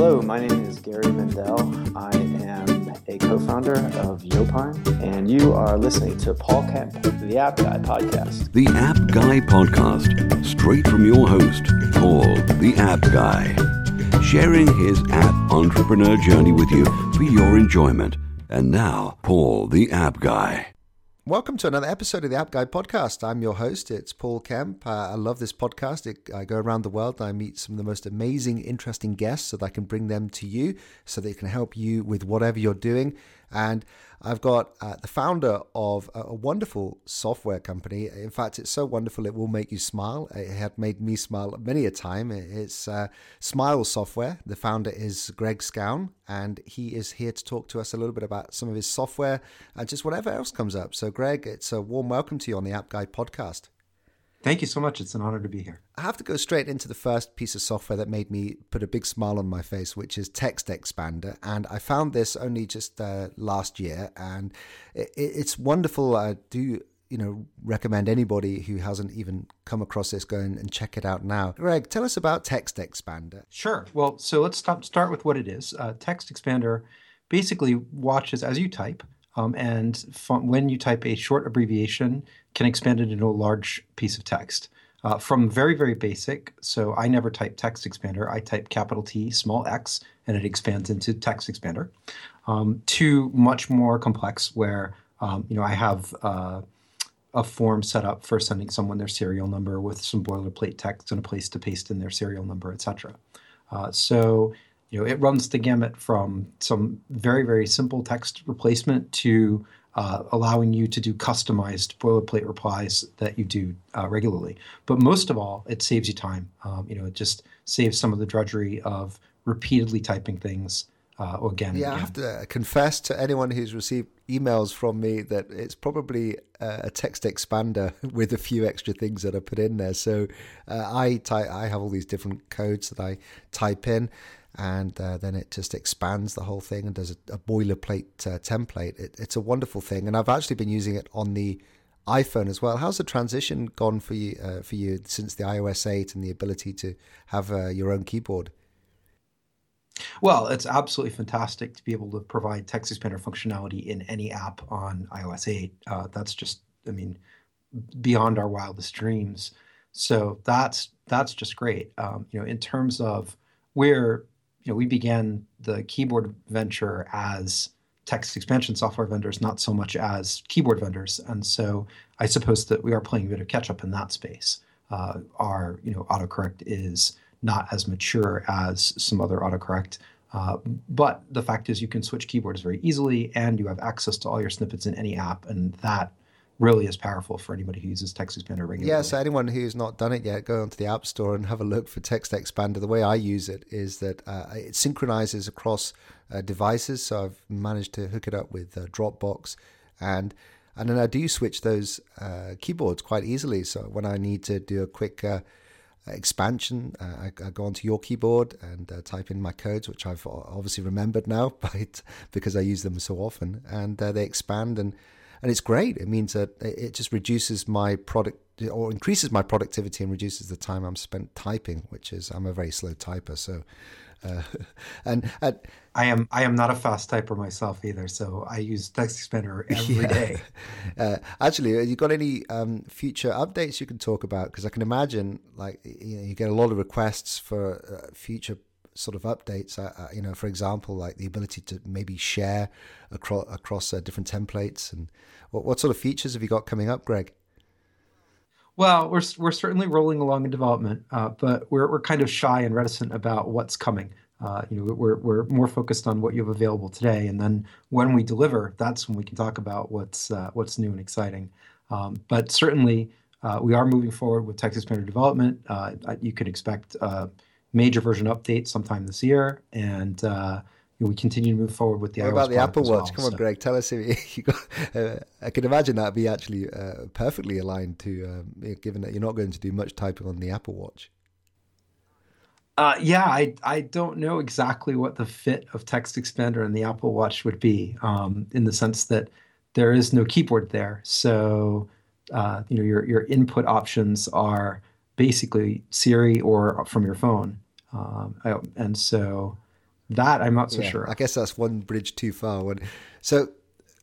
Hello, my name is Gary Mendel. I am a co-founder of Yopine, and you are listening to Paul Kemp, the App Guy podcast. The App Guy podcast, straight from your host, Paul, the App Guy, sharing his app entrepreneur journey with you for your enjoyment. And now, Paul, the App Guy. Welcome to another episode of the App Guy podcast. I'm your host. It's Paul Kemp. Uh, I love this podcast. It, I go around the world and I meet some of the most amazing, interesting guests so that I can bring them to you so they can help you with whatever you're doing. And I've got uh, the founder of a, a, wonderful software company. In fact, it's so wonderful it will make you smile. It had made me smile many a time. It's uh, Smile Software. The founder is Greg Scown, and he is here to talk to us a little bit about some of his software and just whatever else comes up. So, Greg, it's a warm welcome to you on the App Guy podcast. Thank you so much. It's an honor to be here. I have to go straight into the first piece of software that made me put a big smile on my face, which is Text Expander. And I found this only just uh, last year, and it, it's wonderful. I do you know recommend anybody who hasn't even come across this go and check it out now greg tell us about text expander sure well so let's stop, start with what it is uh, text expander basically watches as you type um, and when you type a short abbreviation, can expand it into a large piece of text. Uh, from very, very basic, so I never type text expander. I type capital T, small x, and it expands into text expander. Um, to much more complex, where um, you know I have uh, a form set up for sending someone their serial number with some boilerplate text and a place to paste in their serial number, etc. Uh, so you know, it runs the gamut from some very, very simple text replacement to uh, allowing you to do customized boilerplate replies that you do uh, regularly. But most of all, it saves you time. Um, you know, it just saves some of the drudgery of repeatedly typing things uh, again. Yeah, again. I have to confess to anyone who's received emails from me that it's probably a text expander with a few extra things that are put in there. So uh, I type, I have all these different codes that I type in and uh, then it just expands the whole thing and does a, a boilerplate uh, template. It, it's a wonderful thing, and I've actually been using it on the iPhone as well. How's the transition gone for you uh, for you since the iOS 8 and the ability to have uh, your own keyboard? Well, it's absolutely fantastic to be able to provide text expander functionality in any app on iOS 8. Uh, that's just, I mean, beyond our wildest dreams. So that's that's just great. Um, you know, in terms of where you know, we began the keyboard venture as text expansion software vendors, not so much as keyboard vendors. And so I suppose that we are playing a bit of catch up in that space. Uh, our, you know, autocorrect is not as mature as some other autocorrect. Uh, but the fact is, you can switch keyboards very easily, and you have access to all your snippets in any app, and that really is powerful for anybody who uses Text Expander regularly. Yeah, so anyone who's not done it yet, go onto the App Store and have a look for Text Expander. The way I use it is that uh, it synchronizes across uh, devices. So I've managed to hook it up with uh, Dropbox, and and then I do switch those uh, keyboards quite easily. So when I need to do a quick uh, expansion, uh, I, I, go onto your keyboard and type in my codes, which I've obviously remembered now, but because I use them so often, and they expand and and it's great. It means that it just reduces my product or increases my productivity and reduces the time I'm spent typing, which is I'm a very slow typer. So, uh, and, and I am I am not a fast typer myself either. So I use Text Expander every yeah. day. Uh, actually, you got any um, future updates you can talk about? Because I can imagine, like you, know, you get a lot of requests for uh, future sort of updates. Uh, uh, you know, for example, like the ability to maybe share across across uh, different templates, and what, what sort of features have you got coming up, Greg? Well, we're we're certainly rolling along in development, uh, but we're we're kind of shy and reticent about what's coming. Uh, you know, we're we're more focused on what you have available today, and then when we deliver, that's when we can talk about what's uh, what's new and exciting. Um, but certainly, we are moving forward with Text Expander development. you can expect major version update sometime this year, and uh, we continue to move forward with the. What iOS about the Apple Watch? Well, Come on, Greg, tell us if you got. Uh, I can imagine that'd be actually uh, perfectly aligned to, um, given that you're not going to do much typing on the Apple Watch. Uh, yeah, I I don't know exactly what the fit of Text Expander and the Apple Watch would be, um, in the sense that there is no keyboard there, so uh, you know your your input options are basically Siri or from your phone. Um, and so, that I'm not so yeah, sure. I guess that's one bridge too far. When, so,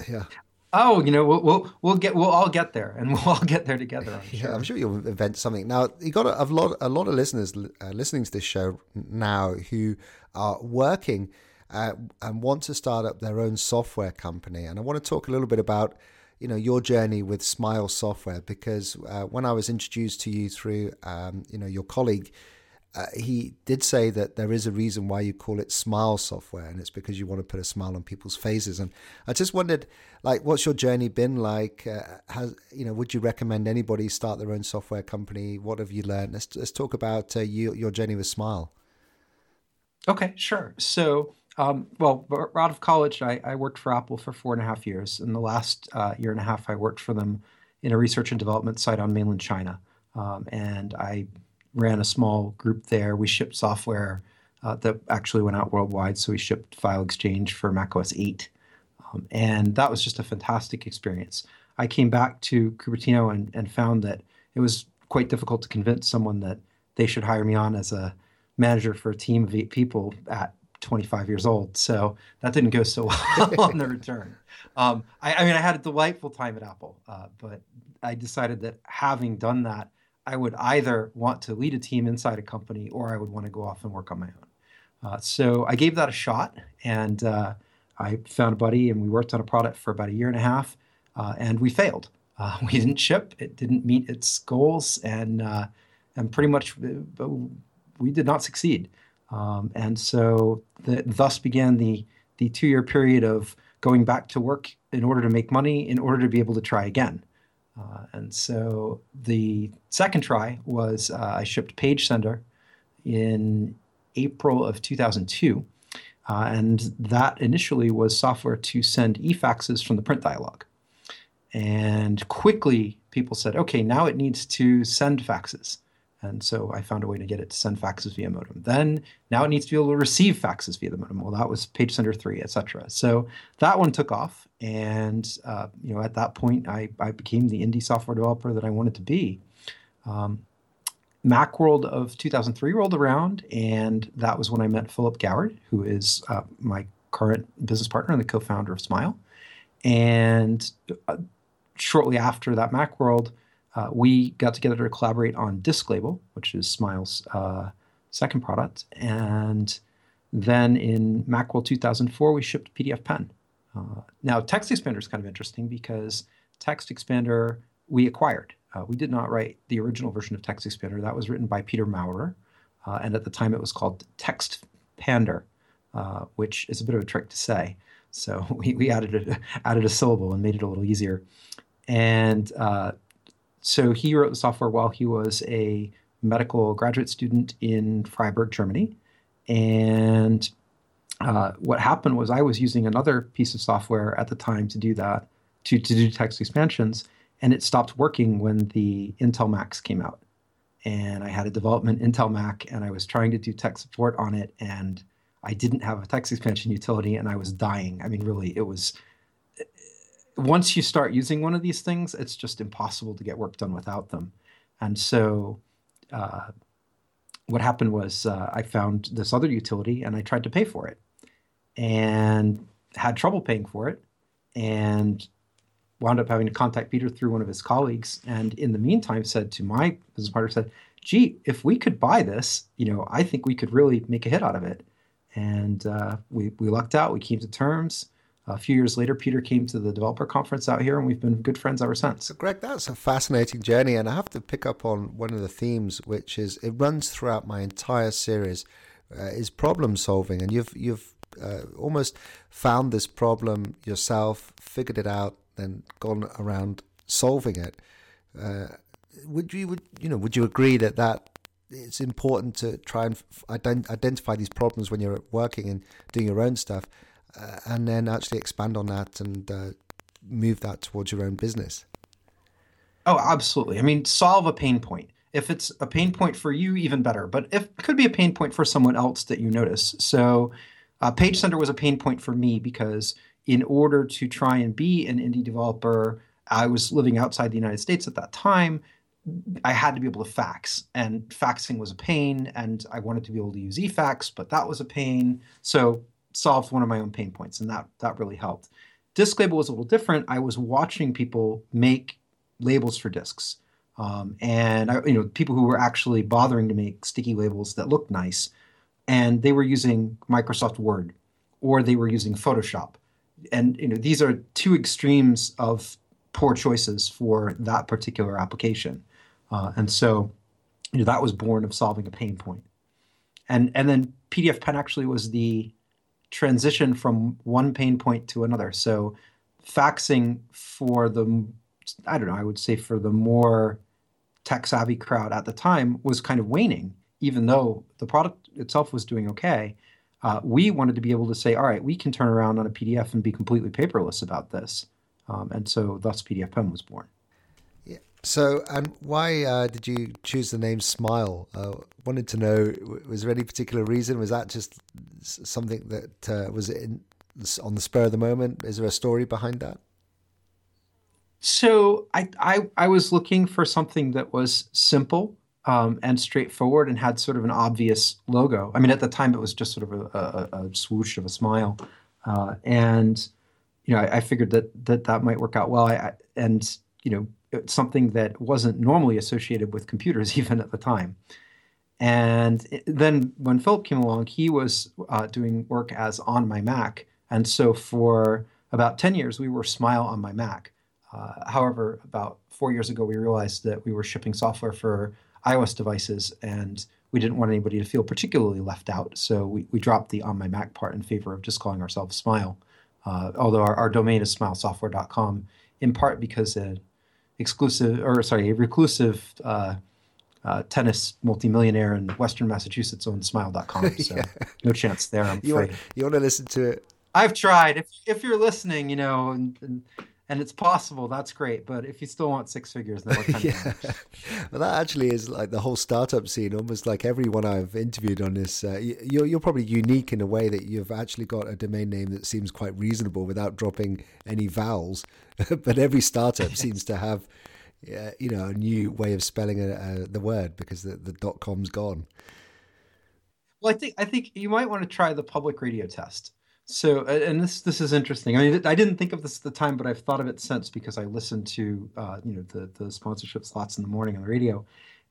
yeah. Oh, you know, we'll, we'll we'll get we'll all get there, and we'll all get there together. I'm yeah, sure. I'm sure you'll invent something. Now you got a, a lot a lot of listeners uh, listening to this show now who are working uh, and want to start up their own software company, and I want to talk a little bit about you know your journey with Smile Software because uh, when I was introduced to you through um, you know your colleague uh, he did say that there is a reason why you call it smile software and it's because you want to put a smile on people's faces. And i just wondered like what's your journey been like? Uh, has you know would you recommend anybody start their own software company? What have you learned? Let's, let's talk about uh, you, your journey with smile. Okay sure. So um, well out of college I, I, worked for apple for four and a half years in the last uh, year and a half i worked for them in a research and development site on mainland china um, and i ran a small group there. We shipped software uh, that actually went out worldwide. So we shipped File Exchange for macOS 8. Um, and that was just a fantastic experience. I came back to Cupertino and, and found that it was quite difficult to convince someone that they should hire me on as a manager for a team of eight people at 25 years old. So that didn't go so well on the return. Um, I, I, mean, I had a delightful time at Apple, uh, but I decided that having done that, I would either want to lead a team inside a company or I would want to go off and work on my own. Uh, so I gave that a shot and uh, I found a buddy and we worked on a product for about a year and a half uh, and we failed. Uh, we didn't ship, it didn't meet its goals, and, uh, and pretty much we did not succeed. Um, and so thus began the, the two year period of going back to work in order to make money, in order to be able to try again. Uh, and so the second try was uh, I shipped PageSender in April of 2002. Uh, and that initially was software to send e-faxes from the print dialog. And quickly, people said, okay, now it needs to send faxes. And so I found a way to get it to send faxes via modem. Then now it needs to be able to receive faxes via the modem. Well, that was PageSender 3, etc. So that one took off. And uh, you know, at that point, I, I became the indie software developer that I wanted to be. Um, Macworld of 2003 rolled around, and that was when I met Philip Goward, who is uh, my current business partner and the co-founder of Smile. And uh, shortly after that Macworld, uh, we got together to collaborate on Disk Label, which is Smile's uh, second product. And then in Macworld 2004, we shipped PDF Pen. Uh, now, Text Expander is kind of interesting because Text Expander we acquired. Uh, we did not write the original version of Text Expander. That was written by Peter Maurer. Uh, and at the time, it was called Text Pander, uh, which is a bit of a trick to say. So we, we added, a, added a syllable and made it a little easier. And so he wrote the software while he was a medical graduate student in Freiburg, Germany. And uh, what happened was I was using another piece of software at the time to do that, to, to do text expansions, and it stopped working when the Intel Macs came out. And I had a development Intel Mac, and I was trying to do tech support on it, and I didn't have a text expansion utility, and I was dying. I mean, really, it was once you start using one of these things, it's just impossible to get work done without them. And so, uh, what happened was uh, I found this other utility and I tried to pay for it and had trouble paying for it and wound up having to contact Peter through one of his colleagues. And in the meantime, said to my business partner, said, gee, if we could buy this, you know, I think we could really make a hit out of it. And uh, we, we lucked out. We came to terms. A few years later, Peter came to the developer conference out here, and we've been good friends ever since. So, Greg, that's a fascinating journey, and I have to pick up on one of the themes, which is it runs throughout my entire series, uh, is problem solving, and you've you've uh, almost found this problem yourself, figured it out, then gone around solving it. Uh, would you would you know would you agree that that it's important to try and ident- identify these problems when you're working and doing your own stuff? Uh, and then actually expand on that and uh, move that towards your own business. Oh, absolutely. I mean, solve a pain point. If it's a pain point for you, even better. But if it could be a pain point for someone else that you notice. So, uh, PageSender was a pain point for me because in order to try and be an indie developer, I was living outside the United States at that time. I had to be able to fax, and faxing was a pain, and I wanted to be able to use eFax, but that was a pain. So solved one of my own pain points, and that that really helped. Disk label was a little different. I was watching people make labels for disks, um, and I, you know people who were actually bothering to make sticky labels that looked nice, and they were using Microsoft Word, or they were using Photoshop, and you know these are two extremes of poor choices for that particular application, uh, and so you know that was born of solving a pain point, and and then PDF Pen actually was the transition from one pain point to another. So faxing for the I don't know, I would say for the more tech savvy crowd at the time was kind of waning, even though the product itself was doing okay. Uh, we wanted to be able to say, all right, we can turn around on a PDF and be completely paperless about this. Um, and so thus PDF Pen was born. So, and why uh, did you choose the name Smile? Uh, wanted to know, was there any particular reason? Was that just something that uh, was in, on the spur of the moment? Is there a story behind that? So, I, I, I was looking for something that was simple um, and straightforward and had sort of an obvious logo. I mean, at the time, it was just sort of a, a, a swoosh of a smile. Uh, and, you know, I, I, figured that, that that might work out well. I, and, you know, something that wasn't normally associated with computers even at the time. And then when Philip came along, he was uh, doing work as on my Mac. And so for about 10 years, we were Smile on my Mac. Uh, however, about four years ago, we realized that we were shipping software for iOS devices and we didn't want anybody to feel particularly left out. So we, we dropped the on my Mac part in favor of just calling ourselves Smile. Uh, although our, our domain is smilesoftware.com, in part because it exclusive or sorry, a reclusive uh, uh, tennis multimillionaire in Western Massachusetts owns Smile.com. So yeah. no chance there. I'm you afraid. Want, you want to listen to it? I've tried. If if you're listening, you know, and, and and it's possible that's great but if you still want six figures then what kind yeah. well that actually is like the whole startup scene almost like everyone i've interviewed on this uh, you're, you're probably unique in a way that you've actually got a domain name that seems quite reasonable without dropping any vowels but every startup seems to have uh, you know a new way of spelling a, a, the word because the, the dot com's gone. Well i think i think you might want to try the public radio test so, and this this is interesting. I mean, I didn't think of this at the time, but I've thought of it since because I listened to uh, you know the the sponsorship slots in the morning on the radio,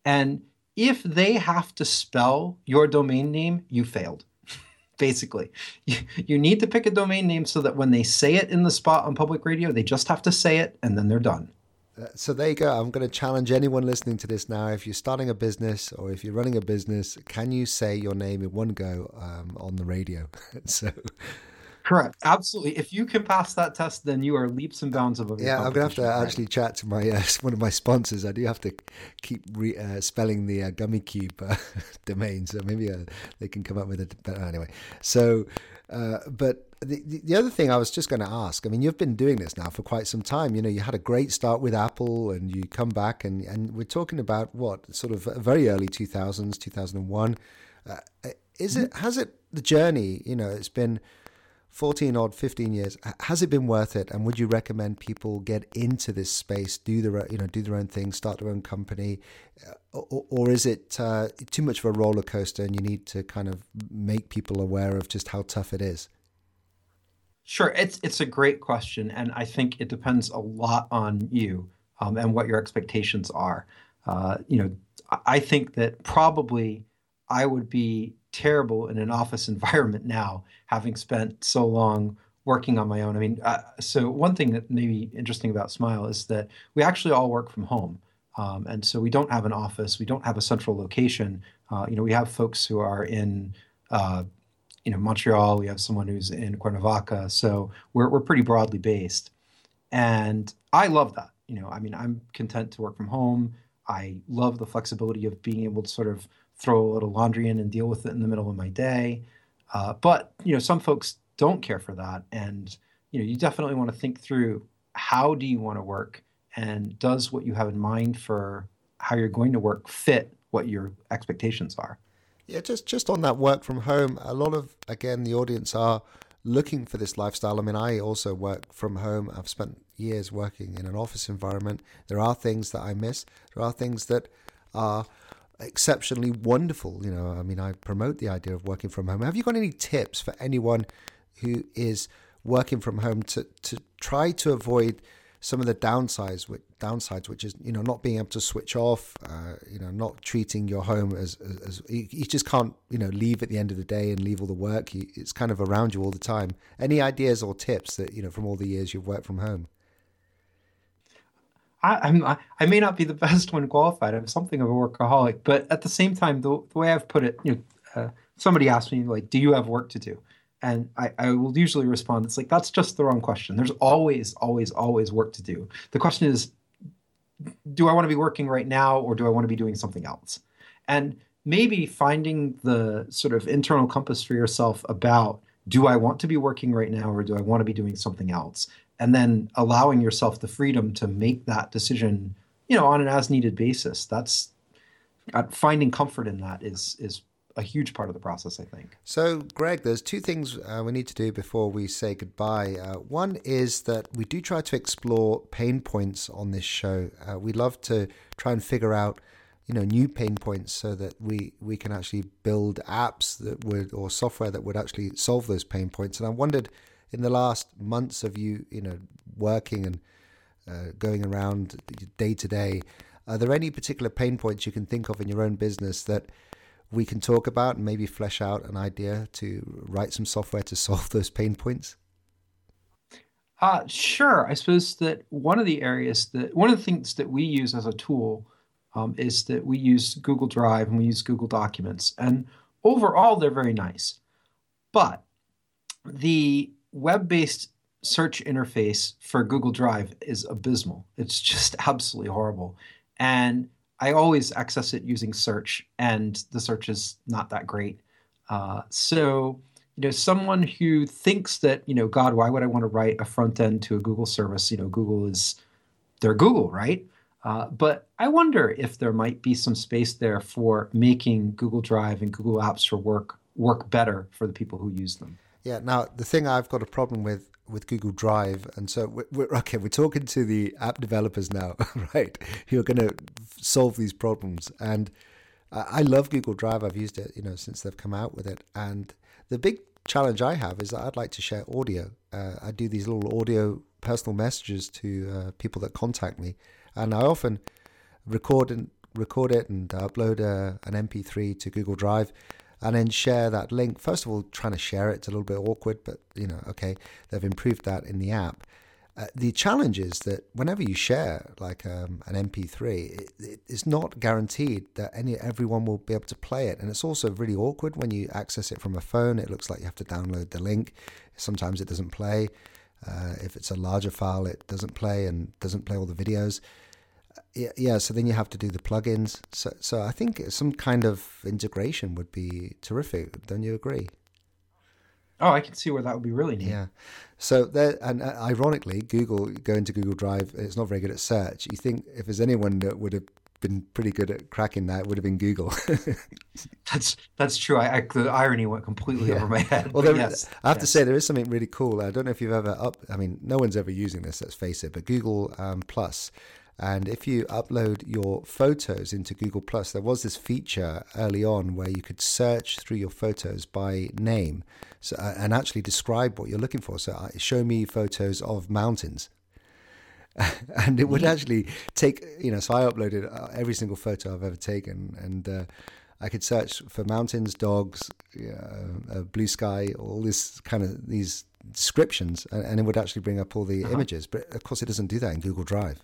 and if they have to spell your domain name, you failed. Basically, you, need to pick a domain name so that when they say it in the spot on public radio, they just have to say it and then they're done. Uh, so there you go. I'm going to challenge anyone listening to this now. If you're starting a business or if you're running a business, can you say your name in one go um, on the radio? so Correct. Absolutely. If you can pass that test, then you are leaps and bounds above. Yeah, I'm gonna have to right? actually chat to my uh, one of my sponsors. I do have to keep re, uh, spelling the uh, Gummicube uh, domain, so maybe uh, they can come up with it. But anyway, so uh, but the the other thing I was just going to ask. I mean, you've been doing this now for quite some time. You know, you had a great start with Apple, and you come back, and and we're talking about what sort of very early 2000s, 2001. is it has it the journey? You know, it's been 14 odd 15 years has it been worth it? And would you recommend people get into this space do their you know do their own thing start their own company? Uh, or, or is it uh, too much of a roller coaster and you need to kind of make people aware of just how tough it is? Sure it's it's a great question and i think it depends a lot on you um, and what your expectations are. Uh, you know i think that probably i would be terrible in an office environment now, having spent so long working on my own. I mean, uh, so one thing that may be interesting about Smile is that we actually all work from home. Um, and so we don't have an office, we don't have a central location. Uh, you know, we have folks who are in, uh, you know, Montreal. We have someone who's in Cuernavaca. So we're we're pretty broadly based, and I love that. You know, I mean, I'm content to work from home. I love the flexibility of being able to sort of throw a little laundry in and deal with it in the middle of my day. Uh, but you know, some folks don't care for that, and you know, you definitely want to think through how do you want to work, and does what you have in mind for how you're going to work fit what your expectations are. Yeah, just just on that work from home, a lot of again the audience are looking for this lifestyle. I mean, I also work from home. I've spent years working in an office environment. There are things that I miss. There are things that are exceptionally wonderful. You know, I mean, I promote the idea of working from home. Have you got any tips for anyone who is working from home to, to try to avoid some of the downsides, which, downsides, which is you know not being able to switch off, uh, you know, not treating your home as, as, as you, you, just can't you know leave at the end of the day and leave all the work. You, it's kind of around you all the time. Any ideas or tips that you know from all the years you've worked from home? I, am I, may not be the best one qualified. I'm something of a workaholic, but at the same time, the, the way I've put it, you know, uh, somebody asked me like, "Do you have work to do?" And I, I will usually respond, "It's like that's just the wrong question. There's always, always, always work to do. The question is, do I want to be working right now, or do I want to be doing something else?" And maybe finding the sort of internal compass for yourself about do I want to be working right now, or do I want to be doing something else? And then allowing yourself the freedom to make that decision you know on an as needed basis. That's uh, finding comfort in that is is a huge part of the process i think. So greg there's two things uh, we need to do before we say goodbye. Uh, one is that we do try to explore pain points on this show. Uh, we love to try and figure out you know new pain points so that we we can actually build apps that would or software that would actually solve those pain points. And i wondered in the last months of you, you know, working and uh, going around day to day, are there any particular pain points you can think of in your own business that we can talk about and maybe flesh out an idea to write some software to solve those pain points? Uh, sure. I suppose that one of the areas that one of the things that we use as a tool um, is that we use Google Drive and we use Google Documents, and overall they're very nice. But the web based search interface for Google Drive is abysmal. It's just absolutely horrible. And I always access it using search, and the search is not that great. Uh, so, you know, someone who thinks that, you know, God, why would I want to write a front end to a Google service? You know, Google is, they're Google, right? Uh, but I wonder if there might be some space there for making Google Drive and Google Apps for Work work better for the people who use them. Yeah. Now the thing I've got a problem with with Google Drive, and so we're, okay. We're talking to the app developers now, right? Who are going to solve these problems, and I love Google Drive. I've used it, you know, since they've come out with it, and the big challenge I have is that I'd like to share audio. Uh, I do these little audio personal messages to uh, people that contact me, and I often record and record it and upload a, an MP3 to Google Drive and then share that link. First of all, trying to share it's a little bit awkward, but you know, okay, they've improved that in the app. Uh, the challenge is that whenever you share like um, an MP3, it, it, it's not guaranteed that any everyone will be able to play it, and it's also really awkward when you access it from a phone. It looks like you have to download the link. Sometimes it doesn't play. Uh, if it's a larger file, it doesn't play and doesn't play all the videos yeah, so then you have to do the plugins. So, so I think some kind of integration would be terrific. Don't you agree? Oh, I can see where that would be really neat. Yeah. So there, and uh, ironically, Google going to Google Drive, it's not very good at search. You think if there's anyone that would have been pretty good at cracking that, it would have been Google. that's that's true. I, I, the irony went completely yeah. over my head. Well, there, yes, I have yes. to say there is something really cool. I don't know if you've ever up. I mean, no one's ever using this. Let's face it. But Google um, Plus and if you upload your photos into Google Plus, there was this feature early on where you could search through your photos by name so, uh, and actually describe what you're looking for. So, uh, show me photos of mountains. and it would actually take, you know, so I uploaded uh, every single photo I've ever taken and uh, I could search for mountains, dogs, uh, blue sky, all this kind of these descriptions, and, and, it would actually bring up all the uh-huh. images. But of course, it doesn't do that in Google Drive.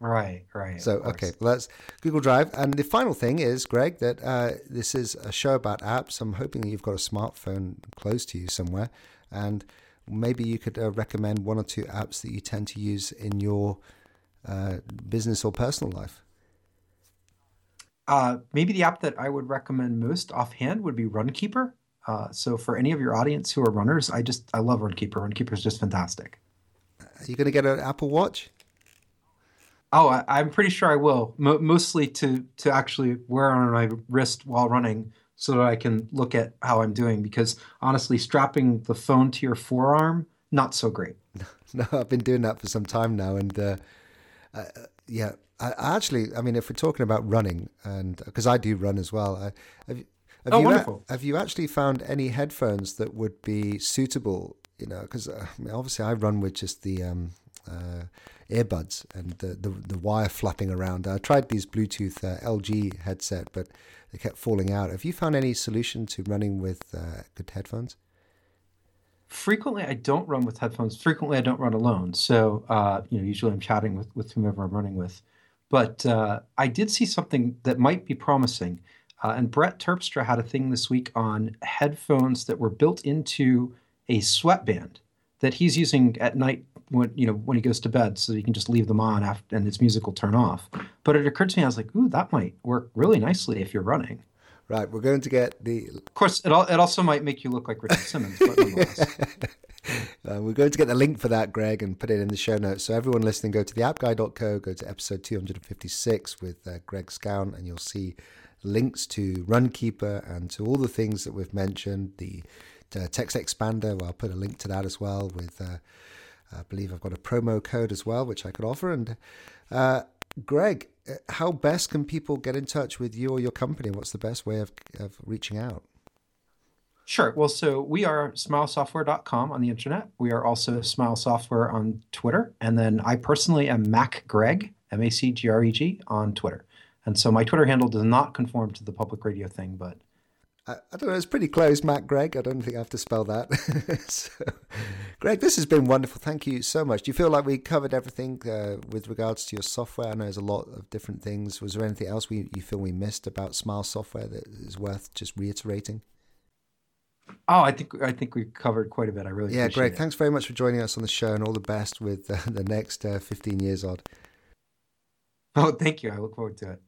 Right, right. So, okay, well, that's Google Drive. And the final thing is, Greg, that uh, this is a show about apps. I'm hoping you've got a smartphone close to you somewhere. And maybe you could uh, recommend one or two apps that you tend to use in your uh, business or personal life. Uh, maybe the app that I would recommend most offhand would be Runkeeper. Uh, so, for any of your audience who are runners, I just I love Runkeeper. Runkeeper is just fantastic. Are you going to get an Apple Watch? Oh, I, am pretty sure I will. mostly to to actually wear on my wrist while running, so that I can look at how I'm doing. Because honestly, strapping the phone to your forearm not so great. no, I've been doing that for some time now, and uh, uh, yeah, I, I, actually, I mean, if we're talking about running, and because I do run as well, I, have, have oh, you wonderful. A, have you actually found any headphones that would be suitable? You know, because uh, I mean, obviously I run with just the um, uh, earbuds and the, the, the wire flapping around. I tried these Bluetooth uh, LG headset, but they kept falling out. Have you found any solution to running with uh, good headphones? Frequently, I don't run with headphones. Frequently, I don't run alone. So, uh, you know, usually I'm chatting with, with whomever I'm running with. But uh, I did see something that might be promising. Uh, and Brett Terpstra had a thing this week on headphones that were built into a sweatband that he's using at night when you know when he goes to bed, so you can just leave them on after, and his music will turn off. But it occurred to me, I was like, "Ooh, that might work really nicely if you're running." Right, we're going to get the. Of course, it, all, it also might make you look like Richard Simmons, but nonetheless. uh, we're going to get the link for that, Greg, and put it in the show notes. So everyone listening, go to theappguy.co, go to episode 256 with uh, Greg Scown, and you'll see links to Runkeeper and to all the things that we've mentioned. The, the text expander, well, I'll put a link to that as well with. I believe I've got a promo code as well, which I could offer. And uh, Greg, uh, how best can people get in touch with you or your company? What's the best way of, of reaching out? Sure. Well, so we are smilesoftware.com on the internet. We are also Smile Software on Twitter. And then I personally am Mac Greg, M A C G R E G, on Twitter. And so my Twitter handle does not conform to the public radio thing, but I, I, don't know. It's pretty close, Mac Greg. I don't think I have to spell that. so, Greg, this has been wonderful. Thank you so much. Do you feel like we covered everything uh, with regards to your software? I know there's a lot of different things. Was there anything else we, you feel we missed about Smile software that is worth just reiterating? Oh, I think I think we covered quite a bit. I really yeah, Greg. It. Thanks very much for joining us on the show, and all the best with uh, the next uh, 15 years odd. Oh, thank you. I look forward to it.